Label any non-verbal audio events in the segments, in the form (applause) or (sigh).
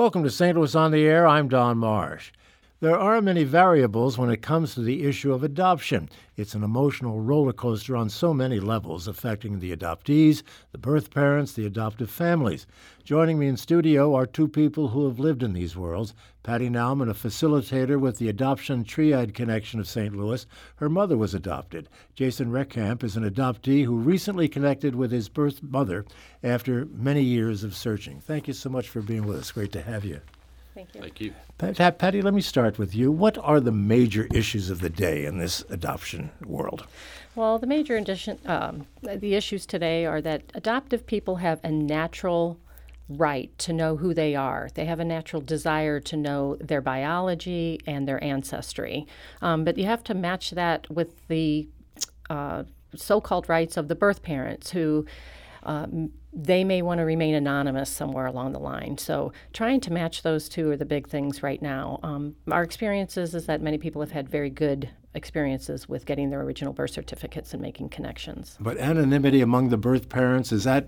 Welcome to St. Louis on the Air. I'm Don Marsh. There are many variables when it comes to the issue of adoption. It's an emotional roller coaster on so many levels, affecting the adoptees, the birth parents, the adoptive families. Joining me in studio are two people who have lived in these worlds Patty Nauman, a facilitator with the Adoption Triad Connection of St. Louis. Her mother was adopted. Jason Reckamp is an adoptee who recently connected with his birth mother after many years of searching. Thank you so much for being with us. Great to have you. Thank you. Thank you. Pat, Patty, let me start with you. What are the major issues of the day in this adoption world? Well, the major addition, um, the issues today are that adoptive people have a natural right to know who they are. They have a natural desire to know their biology and their ancestry. Um, but you have to match that with the uh, so called rights of the birth parents who. Um, they may want to remain anonymous somewhere along the line. So, trying to match those two are the big things right now. Um, our experiences is that many people have had very good experiences with getting their original birth certificates and making connections. But anonymity among the birth parents is that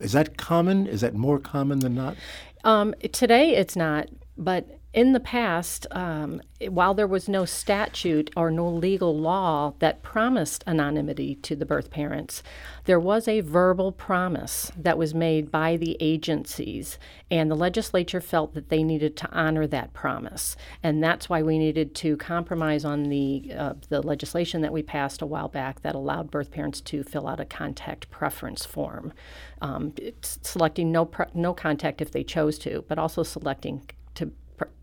is that common? Is that more common than not? Um, today, it's not. But in the past, um, while there was no statute or no legal law that promised anonymity to the birth parents, there was a verbal promise that was made by the agencies, and the legislature felt that they needed to honor that promise, and that's why we needed to compromise on the uh, the legislation that we passed a while back that allowed birth parents to fill out a contact preference form, um, selecting no pre- no contact if they chose to, but also selecting to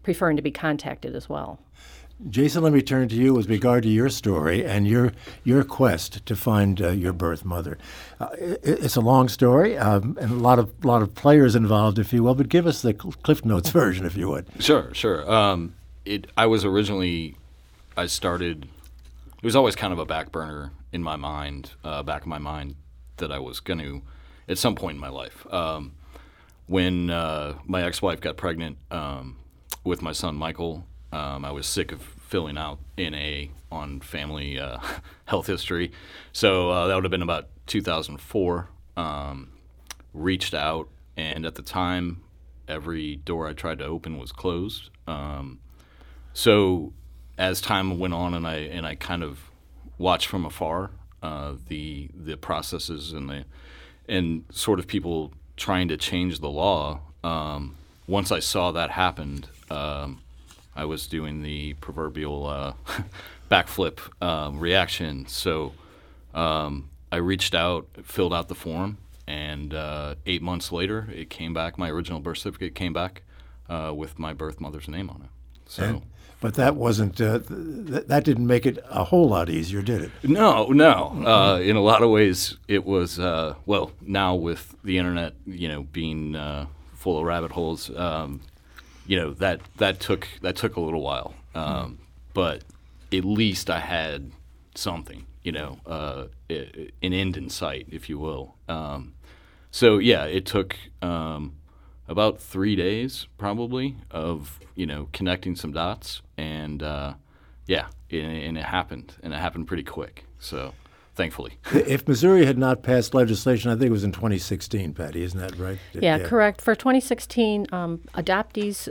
preferring to be contacted as well. Jason, let me turn to you with regard to your story and your your quest to find uh, your birth mother. Uh, it, it's a long story um, and a lot of lot of players involved, if you will. But give us the Cliff Notes (laughs) version, if you would. Sure, sure. Um, it. I was originally, I started. It was always kind of a back burner in my mind, uh, back of my mind, that I was going to, at some point in my life. Um, when uh, my ex-wife got pregnant um, with my son Michael, um, I was sick of filling out NA on family uh, (laughs) health history. So uh, that would have been about 2004. Um, reached out, and at the time, every door I tried to open was closed. Um, so as time went on, and I and I kind of watched from afar uh, the the processes and the and sort of people trying to change the law. Um, once I saw that happened, um, I was doing the proverbial uh, (laughs) backflip um, reaction. So um, I reached out, filled out the form, and uh, eight months later, it came back. My original birth certificate came back uh, with my birth mother's name on it. So. And, but that wasn't uh, th- that didn't make it a whole lot easier, did it? No, no. Uh, in a lot of ways, it was uh, well. Now with the internet, you know, being full of rabbit holes, um, you know that that took that took a little while, um, but at least I had something, you know, uh, an end in sight, if you will. Um, so yeah, it took um, about three days probably of you know connecting some dots, and uh, yeah, and, and it happened, and it happened pretty quick. So thankfully. (laughs) if Missouri had not passed legislation, I think it was in 2016, Patty, isn't that right? Yeah, yeah. correct. For 2016, um, adoptees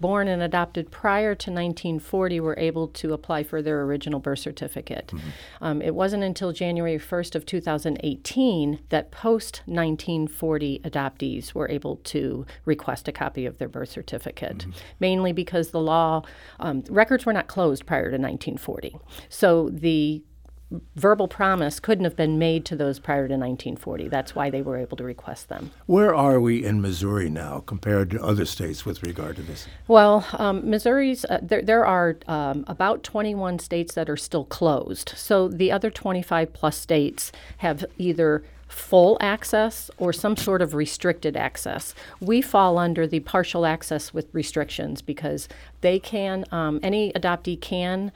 born and adopted prior to 1940 were able to apply for their original birth certificate. Mm-hmm. Um, it wasn't until January 1st of 2018 that post 1940 adoptees were able to request a copy of their birth certificate, mm-hmm. mainly because the law um, records were not closed prior to 1940. So the verbal promise couldn't have been made to those prior to 1940. That's why they were able to request them. Where are we in Missouri now compared to other states with regard to this? Well, um, Missouri's, uh, there, there are um, about 21 states that are still closed. So the other 25 plus states have either full access or some sort of restricted access. We fall under the partial access with restrictions because they can, um, any adoptee can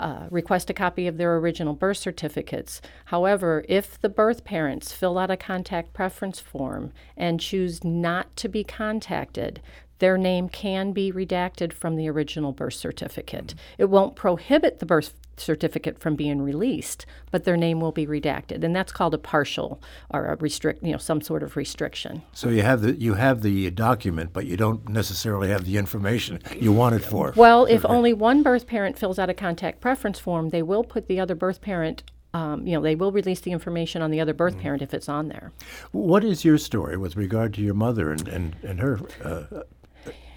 uh, request a copy of their original birth certificates. However, if the birth parents fill out a contact preference form and choose not to be contacted, their name can be redacted from the original birth certificate. Mm-hmm. It won't prohibit the birth certificate from being released, but their name will be redacted, and that's called a partial or a restrict, you know, some sort of restriction. So you have the you have the document, but you don't necessarily have the information you want it for. Well, if only one birth parent fills out a contact preference form, they will put the other birth parent. Um, you know, they will release the information on the other birth parent if it's on there. What is your story with regard to your mother and and, and her uh,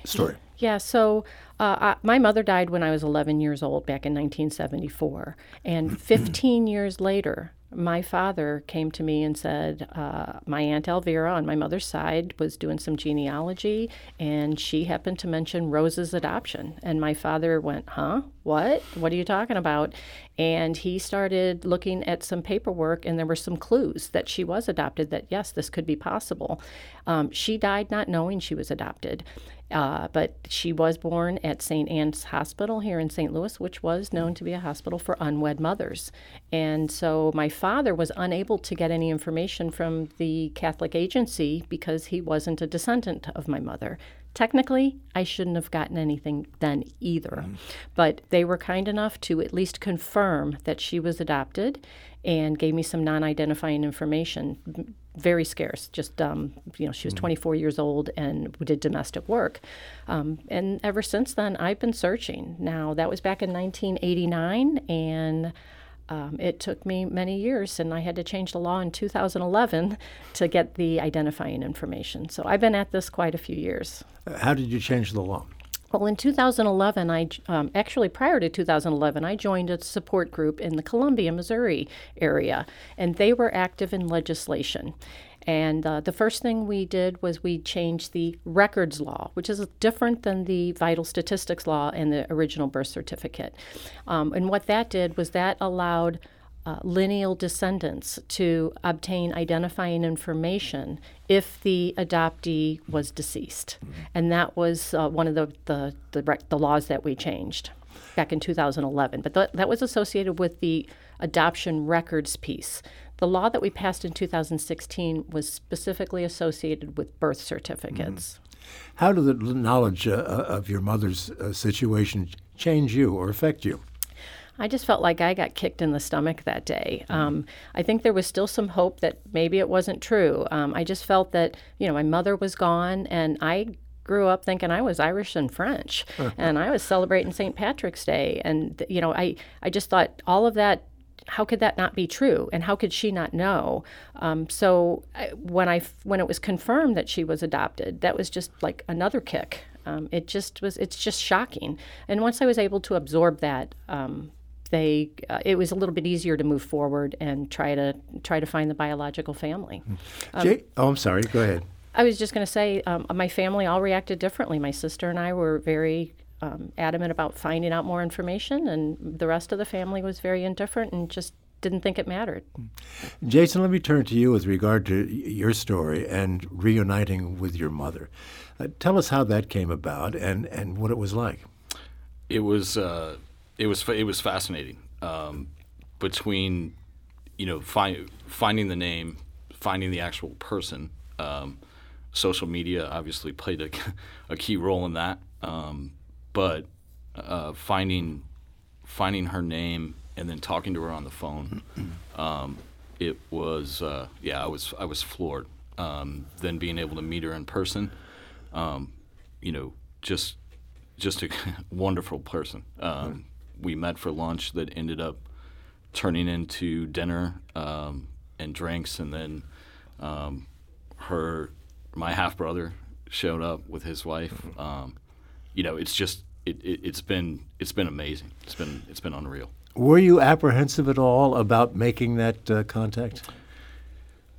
story? Yeah, so uh, I, my mother died when I was 11 years old back in 1974. And 15 years later, my father came to me and said, uh, My Aunt Elvira on my mother's side was doing some genealogy, and she happened to mention Rose's adoption. And my father went, Huh? What? What are you talking about? And he started looking at some paperwork, and there were some clues that she was adopted, that yes, this could be possible. Um, she died not knowing she was adopted. Uh, but she was born at St. Anne's Hospital here in St. Louis, which was known to be a hospital for unwed mothers. And so my father was unable to get any information from the Catholic agency because he wasn't a descendant of my mother. Technically, I shouldn't have gotten anything then either. But they were kind enough to at least confirm that she was adopted and gave me some non identifying information. Very scarce. Just, um, you know, she was 24 years old and did domestic work. Um, and ever since then, I've been searching. Now, that was back in 1989, and um, it took me many years, and I had to change the law in 2011 (laughs) to get the identifying information. So I've been at this quite a few years. How did you change the law? Well, in 2011, I um, actually prior to 2011, I joined a support group in the Columbia, Missouri area, and they were active in legislation. And uh, the first thing we did was we changed the records law, which is different than the vital statistics law and the original birth certificate. Um, and what that did was that allowed uh, lineal descendants to obtain identifying information if the adoptee was deceased. And that was uh, one of the, the, the, rec- the, laws that we changed back in 2011. But th- that was associated with the adoption records piece. The law that we passed in 2016 was specifically associated with birth certificates. Mm-hmm. How did the knowledge uh, of your mother's uh, situation change you or affect you? I just felt like I got kicked in the stomach that day. Mm-hmm. Um, I think there was still some hope that maybe it wasn't true. Um, I just felt that, you know, my mother was gone and I grew up thinking I was Irish and French (laughs) and I was celebrating St. Patrick's Day. And, you know, I, I just thought all of that how could that not be true and how could she not know um, so I, when i when it was confirmed that she was adopted that was just like another kick um, it just was it's just shocking and once i was able to absorb that um, they uh, it was a little bit easier to move forward and try to try to find the biological family. Um, Jay, oh, I'm sorry. Go ahead. I was just going to say um, my family all reacted differently. My sister and I were very um, adamant about finding out more information, and the rest of the family was very indifferent and just didn't think it mattered. Jason, let me turn to you with regard to your story and reuniting with your mother. Uh, tell us how that came about and, and what it was like. It was uh, it was it was fascinating um, between you know find, finding the name, finding the actual person. Um, social media obviously played a, a key role in that, um, but uh, finding finding her name and then talking to her on the phone, (clears throat) um, it was uh, yeah I was I was floored. Um, then being able to meet her in person, um, you know, just just a (laughs) wonderful person. Um, we met for lunch that ended up turning into dinner um, and drinks, and then um, her my half brother showed up with his wife. Um, you know, it's just it, it, has been it's been amazing. It's been it's been unreal. Were you apprehensive at all about making that uh, contact?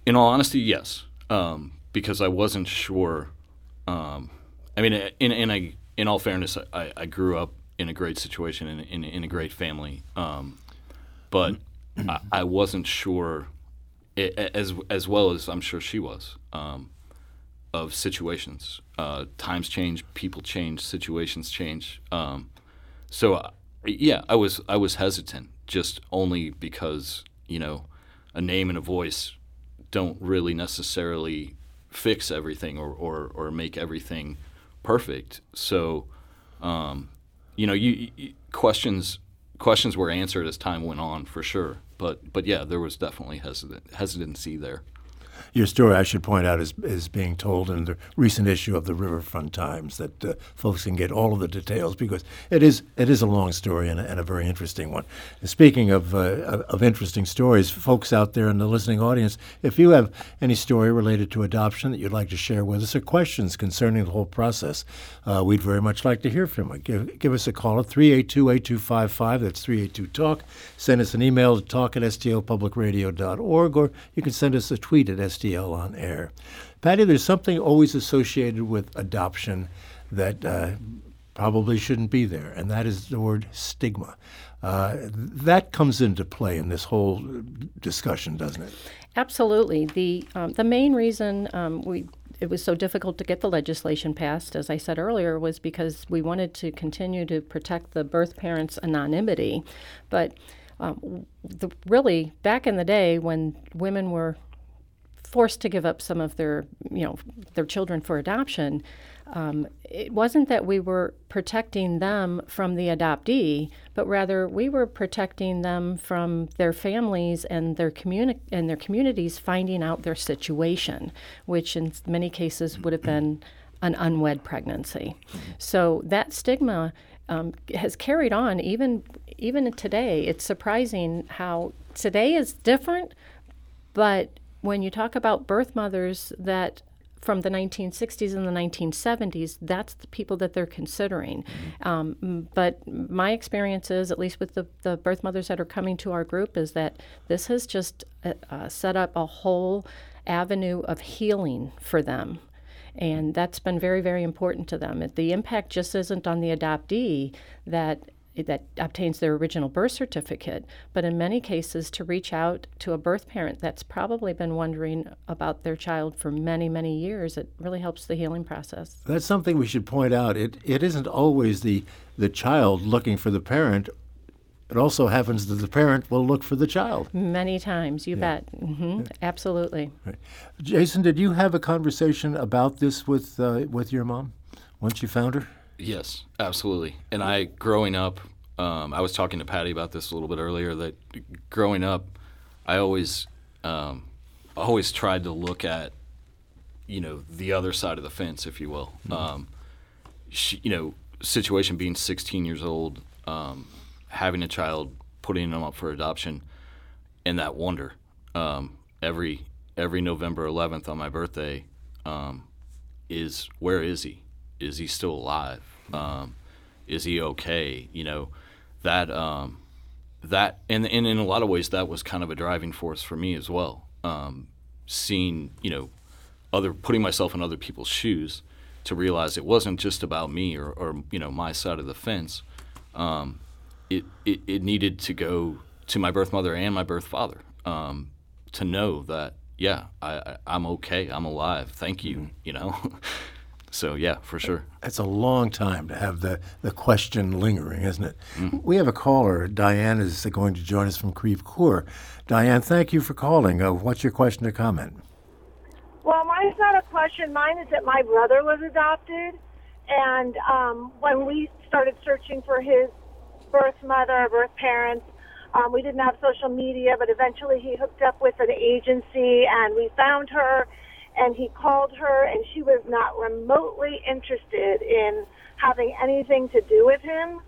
In all honesty, yes, um, because I wasn't sure. Um, I mean, in in, I, in all fairness, I, I grew up in a great situation in, in, in a great family. Um, but I, I, wasn't sure, as as well as I'm sure she was, um, of situations. Uh, times change, people change, situations change. Um, so uh, yeah, I was I was hesitant, just only because you know a name and a voice don't really necessarily fix everything or, or, or make everything perfect. So um, you know, you, you, questions questions were answered as time went on, for sure. But but yeah, there was definitely hesitant, hesitancy there. Your story, I should point out, is, is being told in the recent issue of the Riverfront Times that uh, folks can get all of the details because it is it is a long story and a, and a very interesting one. Speaking of uh, of interesting stories, folks out there in the listening audience, if you have any story related to adoption that you'd like to share with us or questions concerning the whole process, uh, we'd very much like to hear from you. Give, give us a call at 382 8255. That's 382 TALK. Send us an email to talk at stlpublicradio.org or you can send us a tweet at STL on air. Patty, there's something always associated with adoption that uh, probably shouldn't be there, and that is the word stigma. Uh, that comes into play in this whole discussion, doesn't it? Absolutely. The um, the main reason um, we it was so difficult to get the legislation passed, as I said earlier, was because we wanted to continue to protect the birth parents' anonymity. But um, the, really, back in the day when women were forced to give up some of their, you know, their children for adoption, um, it wasn't that we were protecting them from the adoptee, but rather we were protecting them from their families and their communi- and their communities finding out their situation, which in many cases would have been an unwed pregnancy. So that stigma um, has carried on even even today. It's surprising how today is different, but when you talk about birth mothers that from the 1960s and the 1970s, that's the people that they're considering. Mm-hmm. Um, but my experience is, at least with the, the birth mothers that are coming to our group, is that this has just uh, uh set up a whole avenue of healing for them. And that's been very, very important to them. The impact just isn't on the adoptee that that obtains their original birth certificate, but in many cases to reach out to a birth parent that's probably been wondering about their child for many, many years, it really helps the healing process. That's something we should point out. It it isn't always the the child looking for the parent. It also happens that the parent will look for the child. Many times, you yeah. bet. Mm-hmm. Yeah. Absolutely. Right. Jason, did you have a conversation about this with uh, with your mom once you found her? Yes, absolutely. And I, growing up, um, I was talking to Patty about this a little bit earlier. That growing up, I always, um, always tried to look at, you know, the other side of the fence, if you will. Mm-hmm. Um, she, you know, situation being 16 years old, um, having a child, putting them up for adoption, and that wonder. Um, every every November 11th on my birthday, um, is where is he? Is he still alive? Um, is he okay? You know, that um, that and, and in a lot of ways that was kind of a driving force for me as well. Um, seeing you know other putting myself in other people's shoes to realize it wasn't just about me or, or you know my side of the fence. Um, it, it it needed to go to my birth mother and my birth father um, to know that yeah I, I am okay I'm alive thank you mm-hmm. you know (laughs) So yeah, for sure. It's a long time to have the, the question lingering, isn't it? Mm. We have a caller. Diane is going to join us from Creve Coeur. Diane, thank you for calling. Uh, what's your question or comment? Well, mine's not a question. Mine is that my brother was adopted, and um, when we started searching for his birth mother, birth parents, um, we didn't have social media, but eventually he hooked up with an agency, and we found her and he called her and she was not remotely interested in having anything to do with him.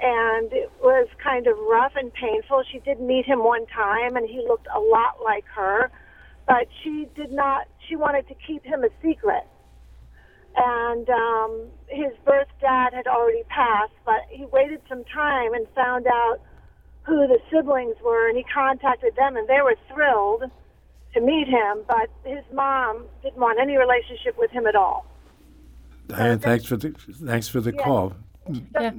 And it was kind of rough and painful. She did meet him one time and he looked a lot like her but she did not she wanted to keep him a secret. And um his birth dad had already passed but he waited some time and found out who the siblings were and he contacted them and they were thrilled to meet him, but his mom didn't want any relationship with him at all. Diane, thanks for the thanks for the yeah. call. Yeah,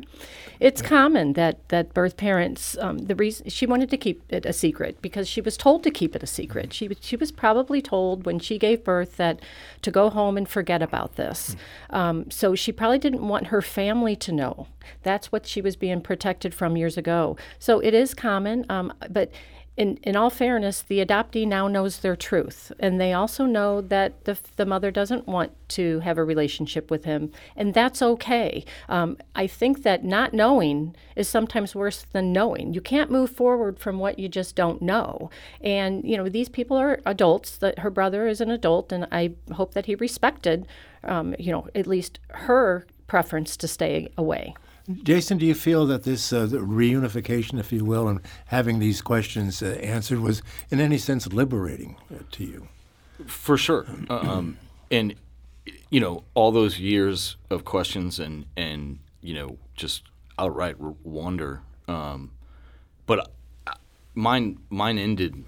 it's common that that birth parents. Um, the reason she wanted to keep it a secret because she was told to keep it a secret. She was she was probably told when she gave birth that to go home and forget about this. Um, so she probably didn't want her family to know. That's what she was being protected from years ago. So it is common, um, but in, in all fairness, the adoptee now knows their truth, and they also know that the, the mother doesn't want to have a relationship with him, and that's okay. Um, I think that not knowing is sometimes worse than knowing. You can't move forward from what you just don't know. And you know, these people are adults. That her brother is an adult, and I hope that he respected, um, you know, at least her preference to stay away. Jason, do you feel that this uh, reunification, if you will, and having these questions uh, answered was in any sense liberating uh, to you? For sure. Uh, um, and, you know, all those years of questions and, and you know, just outright wonder. Um, but uh, mine, mine ended,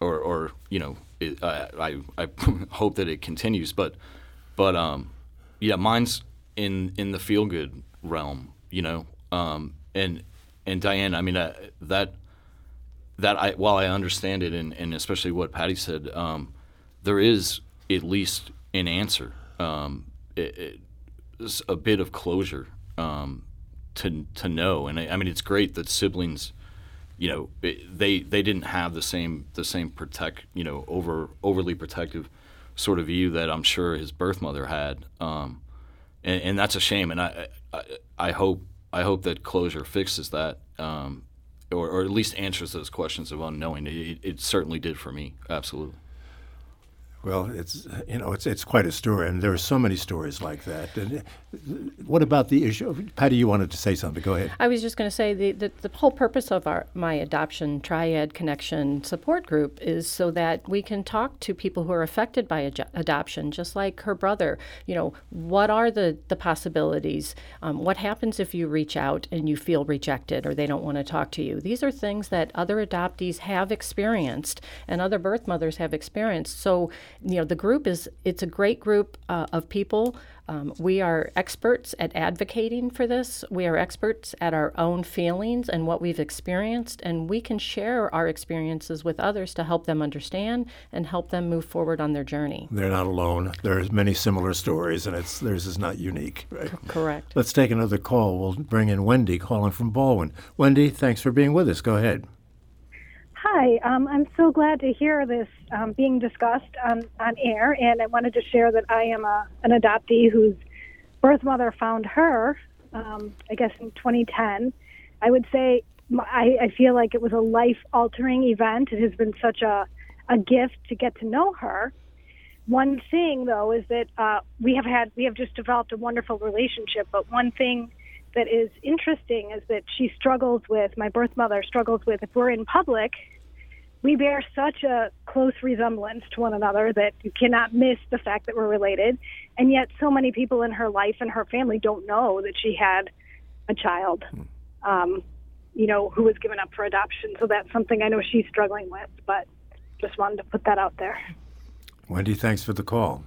or, or you know, it, I, I, I (laughs) hope that it continues. But, but um, yeah, mine's in, in the feel good realm you know. Um, and and Diane, I mean uh, that that I while I understand it, and, and especially what Patty said, um, there is at least an answer, um, it, a bit of closure um, to to know. And I, I, mean, it's great that siblings, you know, it, they they didn't have the same the same protect, you know, over overly protective sort of view that I'm sure his birth mother had. Um, and, and that's a shame. And I, I, I hope I hope that closure fixes that, um, or, or at least answers those questions of unknowing. It, it certainly did for me, absolutely. Well, it's you know it's it's quite a story, and there are so many stories like that. And uh, what about the issue? Patty, you wanted to say something. Go ahead. I was just going to say the, the, the whole purpose of our my adoption triad connection support group is so that we can talk to people who are affected by ad- adoption, just like her brother. You know, what are the the possibilities? Um, what happens if you reach out and you feel rejected or they don't want to talk to you? These are things that other adoptees have experienced and other birth mothers have experienced. So you know, the group is it's a great group uh, of people. Um, we are experts at advocating for this. We are experts at our own feelings and what we've experienced, and we can share our experiences with others to help them understand and help them move forward on their journey. They're not alone. There's many similar stories, and it's theirs is not unique. Right? C- correct. Let's take another call. We'll bring in Wendy calling from Ballwin. Wendy, thanks for being with us. Go ahead. Hi, um, I'm so glad to hear this um, being discussed on, on air, and I wanted to share that I am a, an adoptee whose birth mother found her, um, I guess, in 2010. I would say I, I feel like it was a life altering event. It has been such a, a gift to get to know her. One thing, though, is that uh, we have had we have just developed a wonderful relationship. But one thing that is interesting is that she struggles with my birth mother struggles with if we're in public we bear such a close resemblance to one another that you cannot miss the fact that we're related. And yet so many people in her life and her family don't know that she had a child um, you know who was given up for adoption. So that's something i know she's struggling with but just wanted to put that out there Wendy, thanks for the call.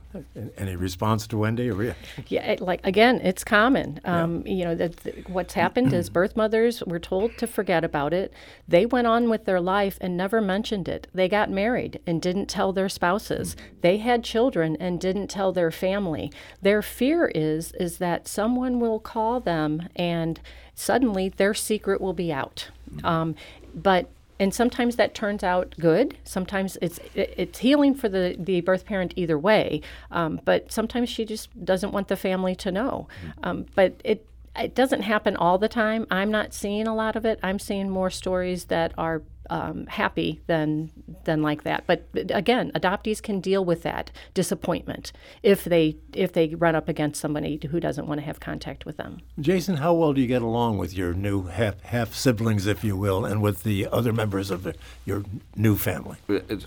Any response to Wendy? Or yeah, it, like again, it's common. Um, yeah. You know, that what's happened is (clears throat) birth mothers were told to forget about it. They went on with their life and never mentioned it. They got married and didn't tell their spouses. They had children and didn't tell their family. Their fear is is that someone will call them and suddenly their secret will be out. Um, but and sometimes that turns out good. Sometimes it's it's healing for the, the birth parent either way. Um, but sometimes she just doesn't want the family to know. Mm-hmm. Um, but it it doesn't happen all the time. I'm not seeing a lot of it. I'm seeing more stories that are um, happy than than like that. But again, adoptees can deal with that disappointment if they if they run up against somebody who doesn't want to have contact with them. Jason, how well do you get along with your new half half siblings, if you will, and with the other members of the, your new family?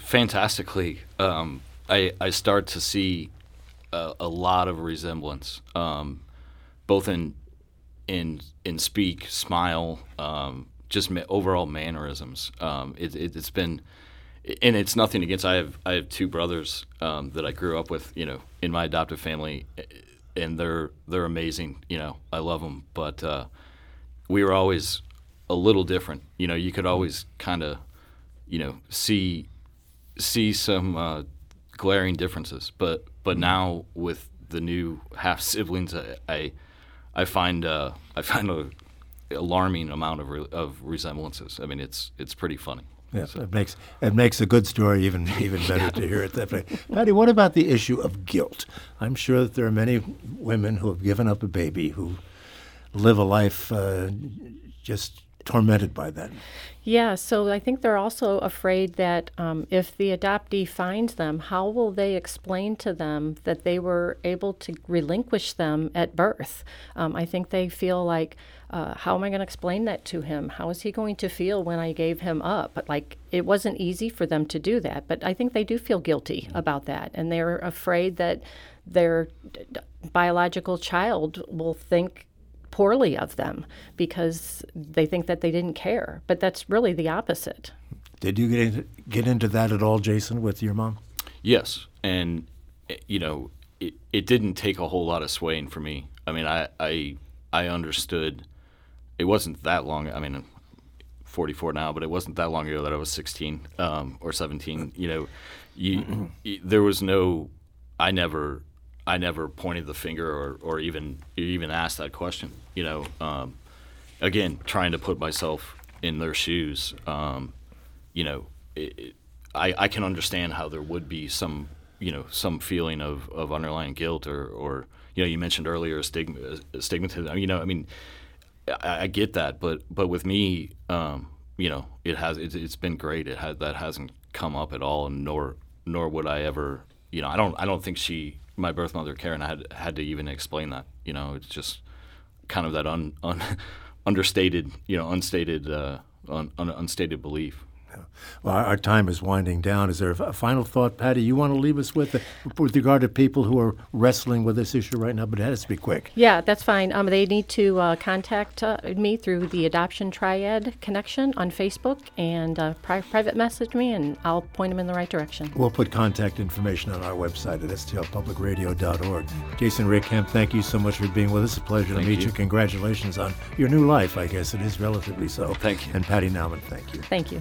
Fantastically, um, I I start to see a, a lot of resemblance, um, both in in in speak, smile. Um, just overall mannerisms. Um, it, it, has been, and it's nothing against. I have I have two brothers um, that I grew up with, you know, in my adoptive family, and they're they're amazing. You know, I love them, but uh, we were always a little different. You know, you could always kind of, you know, see see some uh, glaring differences. But but mm-hmm. now with the new half siblings, I, I I find uh, I find a alarming amount of, re- of resemblances. I mean, it's it's pretty funny. Yes, it makes it makes a good story even (laughs) even better to hear it that way. Patty, what about the issue of guilt? I'm sure that there are many women who have given up a baby who live a life uh, just tormented by that. Yeah, so I think they're also afraid that um, if the adoptee finds them, how will they explain to them that they were able to relinquish them at birth? Um, I think they feel like, uh, how am I going to explain that to him? How is he going to feel when I gave him up? But like, it wasn't easy for them to do that, but I think they do feel guilty about that, and they're afraid that their d- d- biological child will think poorly of them because they think that they didn't care. But that's really the opposite. Did you get into, get into that at all, Jason, with your mom? Yes, and eh, you know, it, it didn't take a whole lot of swaying for me. I mean, I I I understood. It wasn't that long. I mean, I'm 44 now, but it wasn't that long ago that I was 16 um, or 17. You know, you, you, there was no. I never I never pointed the finger or, or even even asked that question. You know, um, again, trying to put myself in their shoes. Um, you know, it, it, I I can understand how there would be some you know some feeling of, of underlying guilt or, or you know you mentioned earlier stigma stigmatism. You know, I mean, I, I get that, but but with me, um, you know, it has it's, it's been great. It had that hasn't come up at all, and nor nor would I ever. You know, I don't I don't think she my birth mother Karen had had to even explain that. You know, it's just kind of that un, un (laughs) understated, you know, unstated, uh, un, un, unstated belief. Well, our time is winding down. Is there a final thought, Patty, you want to leave us with, with regard to people who are wrestling with this issue right now? But it has to be quick. Yeah, that's fine. Um, they need to uh, contact uh, me through the Adoption Triad Connection on Facebook and uh, pri- private message me, and I'll point them in the right direction. We'll put contact information on our website at stlpublicradio.org. Jason Reckamp, thank you so much for being with us. It's a pleasure thank to meet you. you. Congratulations on your new life, I guess it is relatively so. Thank you. And Patty Nauman, thank you. Thank you.